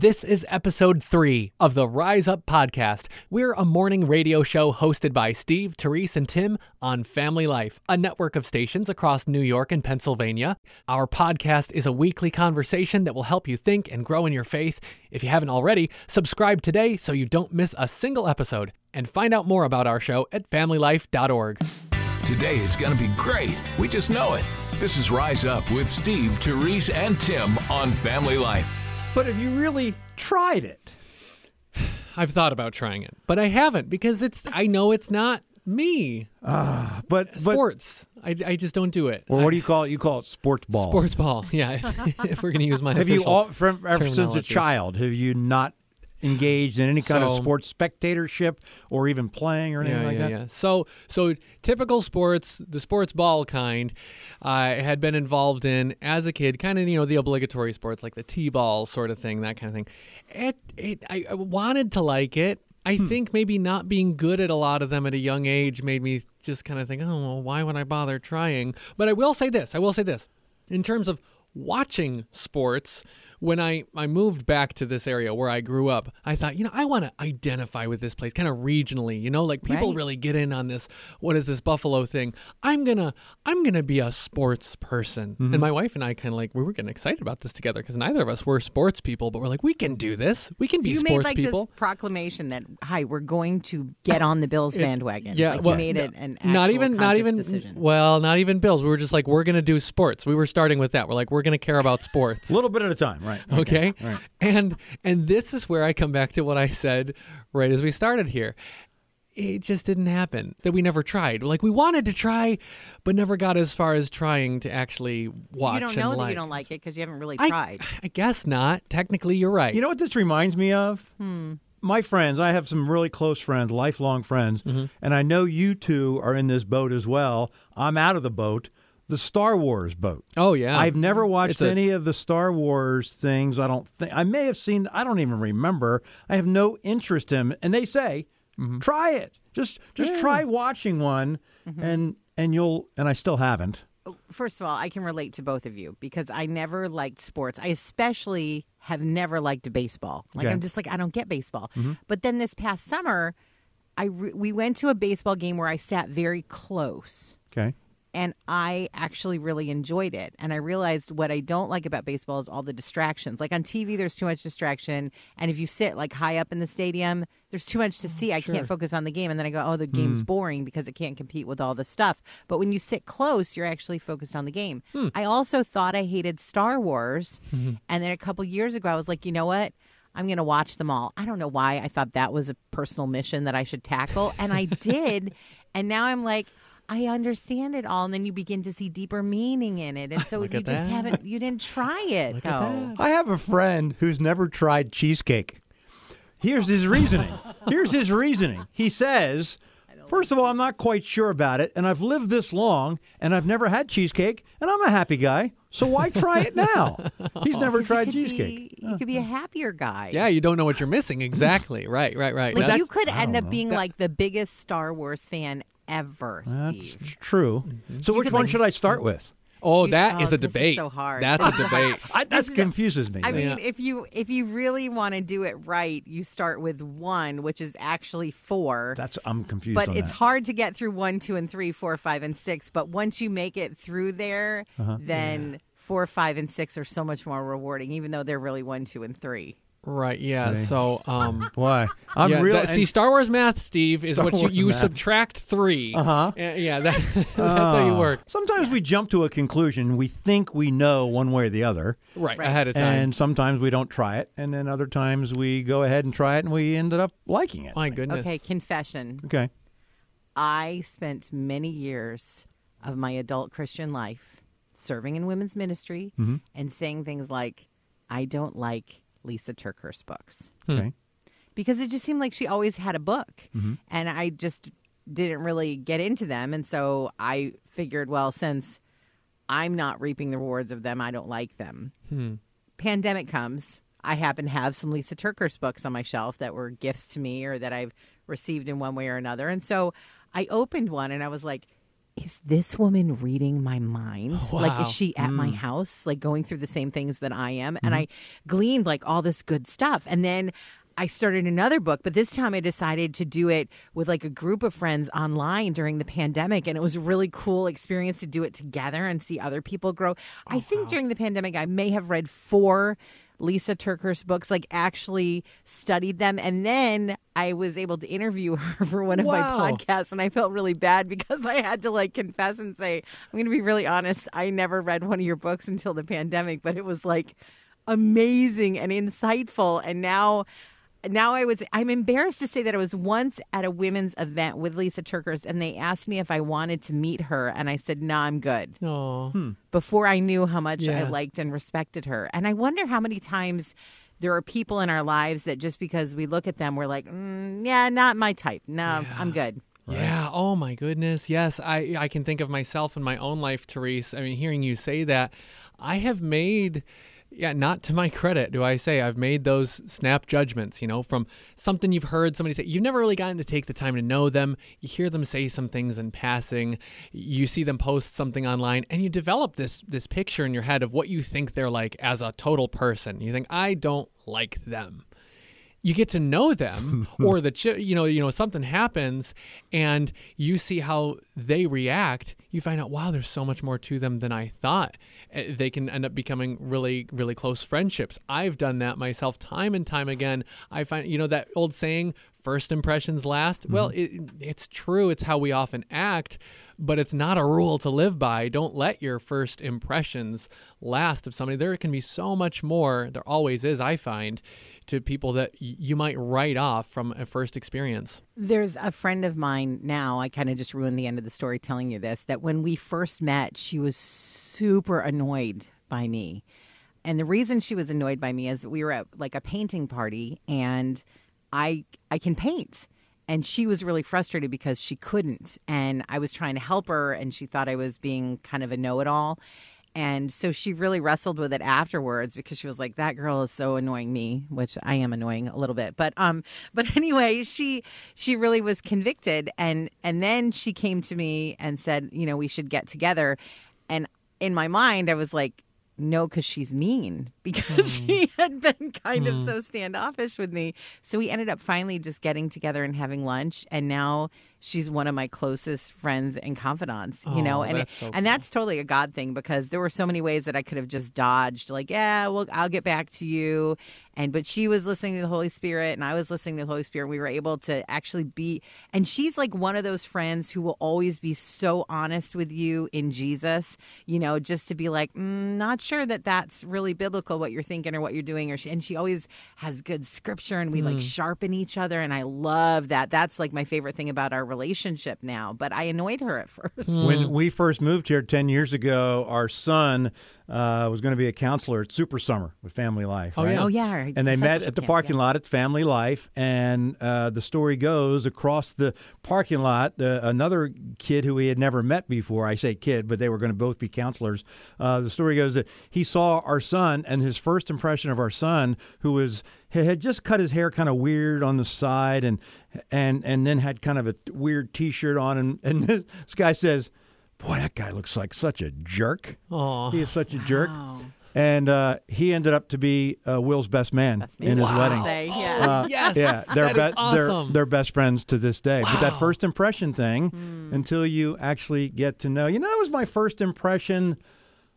This is episode three of the Rise Up podcast. We're a morning radio show hosted by Steve, Therese, and Tim on Family Life, a network of stations across New York and Pennsylvania. Our podcast is a weekly conversation that will help you think and grow in your faith. If you haven't already, subscribe today so you don't miss a single episode. And find out more about our show at familylife.org. Today is going to be great. We just know it. This is Rise Up with Steve, Therese, and Tim on Family Life. But have you really tried it? I've thought about trying it, but I haven't because it's I know it's not me. Ah, but but Sports. I, I just don't do it. or what do you call it? You call it sports ball. Sports ball. Yeah. If, if we're going to use my Have you all from ever since a child? Have you not engaged in any kind of sports spectatorship or even playing or anything yeah, like yeah, that? yeah. So, so typical sports, the sports ball kind, I had been involved in as a kid. Kind of, you know, the obligatory sports like the t-ball sort of thing, that kind of thing. It, it, I, I wanted to like it. I Hmm. think maybe not being good at a lot of them at a young age made me just kind of think, oh, well, why would I bother trying? But I will say this. I will say this. In terms of watching sports, when I, I moved back to this area where I grew up, I thought, you know, I want to identify with this place kind of regionally, you know, like people Right. really get in on this what is this buffalo thing. I'm going to I'm going to be a sports person. Mm-hmm. And my wife and I kind of like we were getting excited about this together cuz neither of us were sports people, but we're like we can do this. We can So be you sports made like people. this proclamation that hi, we're going to get on the Bills bandwagon. Yeah, like well, you made it an not even not even decision. well, not even bills. We were just like we're going to do sports. We were starting with that. We're like we're going to care about sports. A little bit at a time, right? Okay right. and and this is where i come back to what i said right as we started here it just didn't happen that we never tried like we wanted to try but never got as far as trying to actually So watch you don't and know that you don't like it because you haven't really I, tried. I guess not technically you're right You know what this reminds me of? Hmm. My friends, I have some really close friends, lifelong friends, Mm-hmm. and I know you two are in this boat as well. I'm out of the boat, the Star Wars boat. oh yeah I've never watched a- any of the Star Wars things. I don't think I may have seen. I don't even remember. I have no interest in. And they say, Mm-hmm. try it. Just just try watching one, Mm-hmm. and and you'll. And I still haven't. First of all, I can relate to both of you because I never liked sports. I especially have never liked baseball. Like Okay. I'm just like I don't get baseball. But then this past summer, I re- we went to a baseball game where I sat very close. Okay. And I actually really enjoyed it. And I realized what I don't like about baseball is all the distractions. Like on TV, there's too much distraction, and if you sit like high up in the stadium, there's too much to mm, see. I can't focus on the game, and then I go, "Oh, the game's mm. boring because it can't compete with all the stuff." But when you sit close, you're actually focused on the game. Hmm. I also thought I hated Star Wars, mm-hmm. and then a couple years ago, I was like, you know what? I'm going to watch them all. I don't know why I thought that was a personal mission that I should tackle, and I did. and now I'm like, I understand it all, and then you begin to see deeper meaning in it, and so Look you at just that. haven't, you didn't try it Look though. at that. I have a friend who's never tried cheesecake. Here's his reasoning. Here's his reasoning. He says, first of all, I'm not quite sure about it, and I've lived this long, and I've never had cheesecake, and I'm a happy guy. So why try it now? He's never You tried could cheesecake. Be, you could be a happier guy. yeah you don't know what you're missing exactly right right right Like That's- you could end up know. being That- like the biggest Star Wars fan ever, That's Steve. true. So which could, one like, should I start with? oh You- that oh, is a this is debate so hard. that's a debate I, that a- confuses me. I mean, Yeah. if you if you really want to do it right, you start with one, which is actually four. That's I'm confused. but on it's that. hard to get through one, two, and three, four, five, and six. But once you make it through there, Uh-huh. then four, five, and six are so much more rewarding, even though they're really one, two, and three. Right yeah so um Why? I'm yeah, real. that- see, Star Wars math, Steve, is Star what you, Wars you math. subtract 3 Uh-huh. Yeah, that, that's how you Oh. work. Sometimes we jump to a conclusion. We think we know one way or the other. Right, Right. ahead of time. And sometimes we don't try it, and then other times we go ahead and try it, and we ended up liking it. My goodness. Okay, confession. Okay. I spent many years of my adult Christian life serving in women's ministry Mm-hmm. and saying things like, I don't like Lisa TerKeurst books. Okay. because it just seemed like she always had a book Mm-hmm. and i just didn't really get into them and so i figured well since i'm not reaping the rewards of them i don't like them pandemic comes i happen to have some lisa TerKeurst books on my shelf that were gifts to me or that i've received in one way or another and so i opened one and i was like is this woman reading my mind? Like, is she at Mm. my house, like going through the same things that I am? Mm-hmm. And I gleaned like all this good stuff. And then I started another book, but this time I decided to do it with like a group of friends online during the pandemic. And it was a really cool experience to do it together and see other people grow. I Oh, think during the pandemic, I may have read four Lisa TerKeurst's books, like actually studied them. And then I was able to interview her for one of Wow. my podcasts. And I felt really bad because I had to like confess and say, I'm going to be really honest. I never read one of your books until the pandemic, but it was like amazing and insightful. And now, now I was, I'm embarrassed to say that I was once at a women's event with Lisa TerKeurst and they asked me if I wanted to meet her. And I said, no, I'm good Oh, before I knew how much I liked and respected her. And I wonder how many times there are people in our lives that just because we look at them, we're like, mm, yeah, not my type. No, I'm good. Yeah. Oh my goodness. Yes. I I can think of myself in my own life, Therese. I mean, hearing you say that, I have made. Yeah, not to my credit, do I say I've made those snap judgments, you know, from something you've heard somebody say. You've never really gotten to take the time to know them. You hear them say some things in passing. You see them post something online and you develop this this picture in your head of what you think they're like as a total person. You think I don't like them you get to know them or the ch- you know you know something happens and you see how they react you find out wow there's so much more to them than i thought. Uh, they can end up becoming really really close friendships. I've done that myself time and time again. I find you know that old saying first impressions last well mm-hmm. it, it's true it's how we often act but it's not a rule to live by. Don't let your first impressions last of somebody. There can be so much more, there always is, I find, to people that y- you might write off from a first experience. There's a friend of mine now, I kind of just ruined the end of the story telling you this, that when we first met, she was super annoyed by me. And the reason she was annoyed by me is we were at like a painting party and I I can paint. And she was really frustrated because she couldn't. And I was trying to help her and she thought I was being kind of a know-it-all. And so she really wrestled with it afterwards because she was like, "That girl is so annoying me," which I am annoying a little bit. But um, but anyway, she she really was convicted, and and then she came to me and said, "You know, we should get together." And in my mind, I was like, "No," because she's mean because hmm. she had been kind of hmm. so standoffish with me. So we ended up finally just getting together and having lunch, and now she's one of my closest friends and confidants. You know, Oh, and that's so and that's totally a God thing because there were so many ways that I could have just dodged, like, yeah, well, I'll get back to you. And but she was listening to the Holy Spirit and I was listening to the Holy Spirit. We were able to actually be and she's like one of those friends who will always be so honest with you in Jesus, you know, just to be like, mm, not sure that that's really biblical what you're thinking or what you're doing or she, and she always has good scripture and we like sharpen each other and I love that. That's like my favorite thing about our relationship now. But I annoyed her at first. When hmm. we first moved here 10 years ago, our son uh, was going to be a counselor at Super Summer with Family Life. Oh, right? yeah. Oh yeah, And they met at the camp, parking yeah. lot at Family Life, and uh, the story goes across the parking lot, uh, another kid who he had never met before. I say kid, but they were going to both be counselors. Uh, the story goes that he saw our son, and his first impression of our son, who was had just cut his hair kind of weird on the side, and and and then had kind of a weird T-shirt on, and and this guy says, "Boy, that guy looks like such a jerk. Aw. He is such a jerk." And uh, he ended up to be uh, Will's best man That's me. in his Wow. wedding. Say, yeah. Uh, Yes, yeah, they're that is be- they're they're best friends to this day. But that first impression thing, Hmm. until you actually get to know, you know, that was my first impression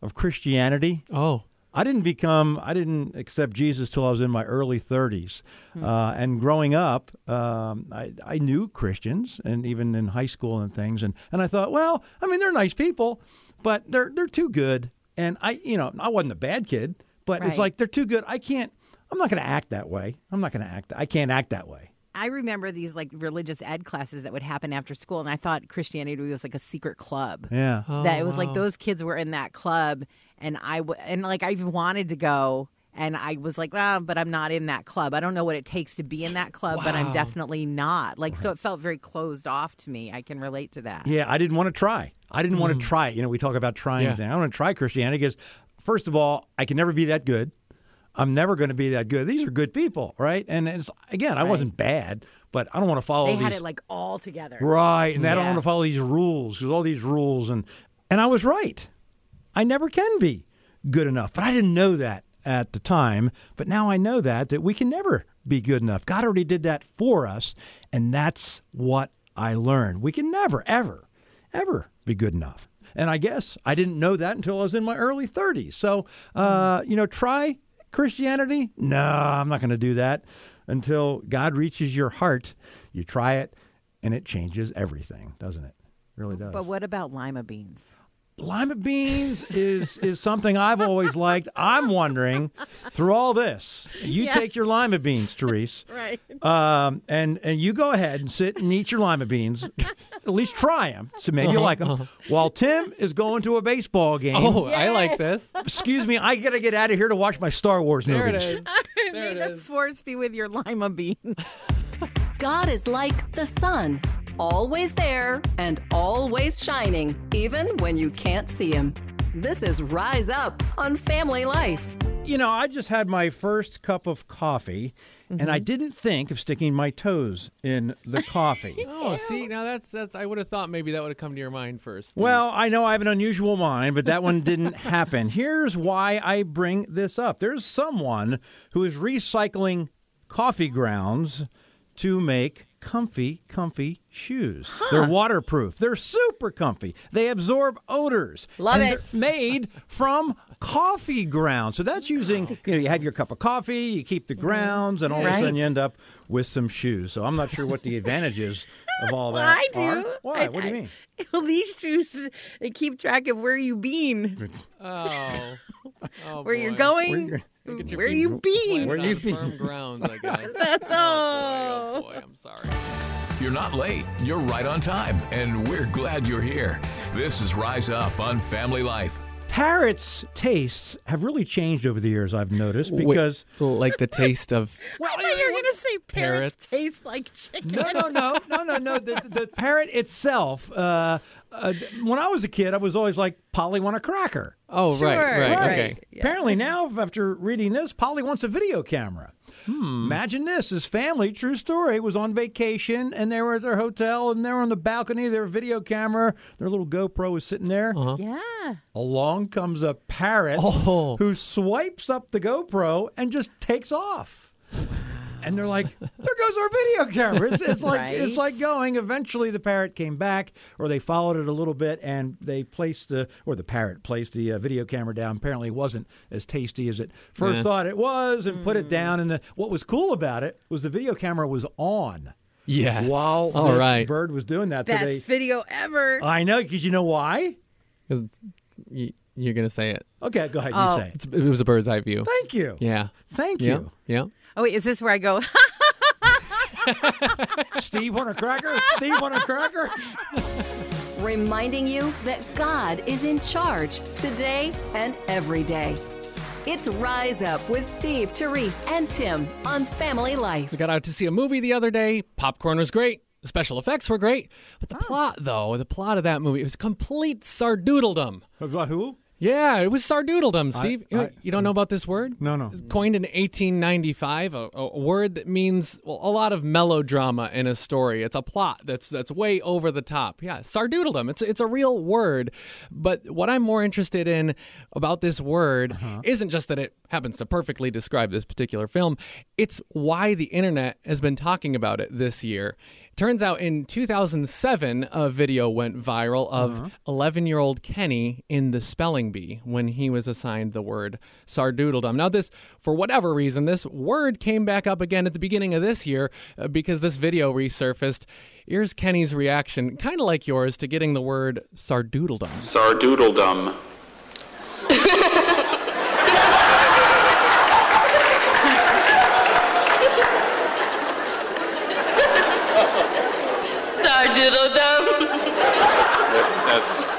of Christianity. Oh, I didn't become, I didn't accept Jesus till I was in my early 30s. Hmm. Uh, and growing up, um, I, I knew Christians, and even in high school and things. And, and I thought, well, I mean, they're nice people, but they're they're too good. And I, you know, I wasn't a bad kid, but it's like they're too good. I can't. I'm not going to act that way. I'm not going to act. I can't act that way. I remember these like religious ed classes that would happen after school, and I thought Christianity was like a secret club. Yeah. that oh, it was like those kids were in that club, and I w- and like I even wanted to go, and I was like, well, but I'm not in that club. I don't know what it takes to be in that club, but I'm definitely not. Like, so it felt very closed off to me. I can relate to that. Yeah, I didn't want to try. I didn't want to hmm. try it. You know, we talk about trying Yeah. things. I want to try Christianity because, first of all, I can never be that good. I'm never going to be that good. These are good people, right? And it's again, I wasn't bad, but I don't want to follow They these had it like all together. right, and I don't want to follow these rules because all these rules and and I was right. I never can be good enough, but I didn't know that at the time. But now I know that that we can never be good enough. God already did that for us, and that's what I learned. We can never, ever, ever be good enough. And I guess I didn't know that until I was in my early 30s. So, uh, you know, try Christianity. No, I'm not going to do that until God reaches your heart. You try it, and it changes everything, doesn't it? Really does. But what about lima beans? Lima beans is is something I've always liked. I'm wondering through all this, you Yeah. take your lima beans, Therese, Right. um, and and you go ahead and sit and eat your lima beans. At least try them, so maybe you like them. While Tim is going to a baseball game. Oh, I like this. Excuse me, I gotta get out of here to watch my Star Wars There it movies. is. There May it the is. force be with your lima bean. God is like the sun, always there and always shining, even when you can't see him. This is Rise Up on Family Life. You know, I just had my first cup of coffee, and Mm-hmm. I didn't think of sticking my toes in the coffee. Oh, see, now that's that's. I would have thought maybe that would have come to your mind first. Steve. Well, I know I have an unusual mind, but that one didn't happen. Here's why I bring this up. There's someone who is recycling coffee grounds to make comfy, comfy shoes. They're waterproof. They're super comfy. They absorb odors. Love and it. They're made from coffee grounds. So that's using, oh, you know, you have your cup of coffee, you keep the mm-hmm. grounds, and all of a sudden you end up with some shoes. So I'm not sure what the advantages of all that I do. are. Why? I- what do you I- mean? Well, these shoes, they keep track of where you've been, oh, oh where you're oh, going, Where Get your where feet you planted been. Where on you been? firm grounds, I guess. That's oh, oh all. boy, oh boy, I'm sorry. You're not late. You're right on time, and we're glad you're here. This is Rise Up on Family Life. Parrots' tastes have really changed over the years, I've noticed, Wait, because. like the taste of Well, I thought you were going to say parrots, Parrots. taste like chicken. no, no, no, no, no, no. The, the parrot itself. Uh, uh, when I was a kid, I was always like, Polly want a cracker. oh right, Sure, right, right. okay. Apparently now, after reading this, Polly wants a video camera. Hmm. Imagine this: his family, true story, was on vacation and they were at their hotel and they were on the balcony. Their video camera, their little GoPro was sitting there. Yeah. Along comes a parrot Oh. who swipes up the GoPro and just takes off. And they're like, "There goes our video camera." It's, it's like it's like going. Eventually, the parrot came back, or they followed it a little bit, and they placed the, or the parrot placed the uh, video camera down. Apparently, it wasn't as tasty as it first Yeah. thought it was, and put it down. And the, what was cool about it was the video camera was on Yes. while all this right. bird was doing that. Best so they, video ever. I know, because you know why? Because y- you're gonna say it. Okay, go ahead. Oh. You say it. It's, it was a bird's eye view. Thank you. Yeah. Thank Yeah. you. Yeah. Oh, wait, is this where I go? Steve want a cracker? Steve want a cracker? reminding you that God is in charge today and every day. It's Rise Up with Steve, Therese, and Tim on Family Life. We got out to see a movie the other day. Popcorn was great. The special effects were great. But the oh. plot, though, the plot of that movie, it was complete sardoodledom. About uh, who? Yeah, it was sardoodledom, Steve. You- I- you don't know about this word? No, no. It was coined in 1895, a, a word that means well, a lot of melodrama in a story. It's a plot that's that's way over the top. Yeah, sardoodledom. It's it's a real word. But what I'm more interested in about this word uh-huh. isn't just that it happens to perfectly describe this particular film. It's why the internet has been talking about it this year. Turns out in 2007, a video went viral of 11 year old Kenny in the spelling bee when he was assigned the word sardoodledom. Now, this, for whatever reason, this word came back up again at the beginning of this year uh, because this video resurfaced. Here's Kenny's reaction, kind of like yours, to getting the word sardoodledom. Sardoodledum. Sardoodledum.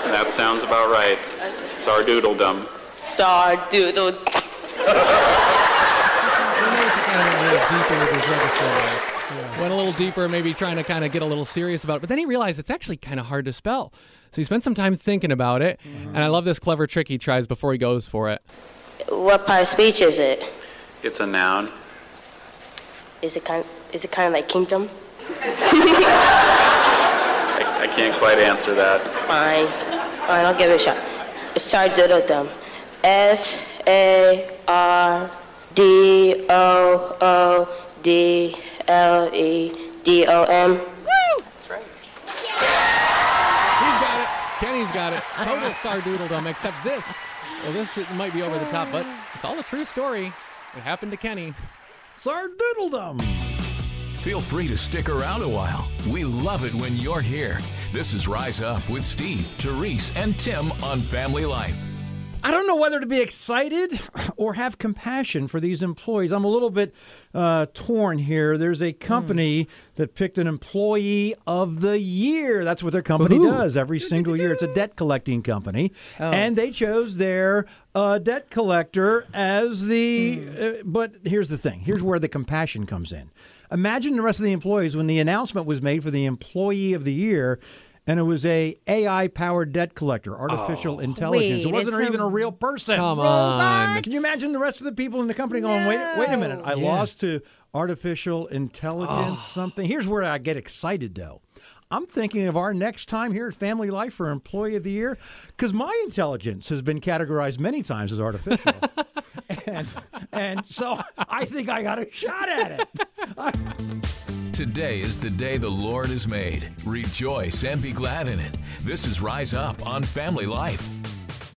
That, that, that sounds about right. S- Sardoodledum. Sardoodle. Went a little deeper, maybe trying to kind of get a little serious about it. But then he realized it's actually kind of hard to spell. So he spent some time thinking about it. And I love this clever trick he tries before he goes for it. What part of speech is it? It's a noun. Is it kind? Is it kind of like kingdom? I can't quite answer that. Fine. Fine. I'll give it a shot. Sardoodledom. S A R D O O D L E D O M. He's got it. Kenny's got it. Total sardoodledom, except this. Well, this might be over the top, but it's all a true story. It happened to Kenny. Sardoodledom. Feel free to stick around a while. We love it when you're here. This is Rise Up with Steve, Therese, and Tim on Family Life. I don't know whether to be excited or have compassion for these employees. I'm a little bit uh, torn here. There's a company that picked an employee of the year. That's what their company Ooh. does every single year. It's a debt collecting company, and they chose their uh, debt collector as the. Uh, but here's the thing. Here's where the compassion comes in. Imagine the rest of the employees when the announcement was made for the employee of the year. And it was a AI powered debt collector, artificial oh. intelligence. Wait, it wasn't even a real person. Come on. Can you imagine the rest of the people in the company going, wait, wait a minute, I lost to artificial intelligence something? Here's where I get excited, though. I'm thinking of our next time here at Family Life for Employee of the Year because my intelligence has been categorized many times as artificial. and, and so I think I got a shot at it. Today is the day the Lord has made. Rejoice and be glad in it. This is Rise Up on Family Life.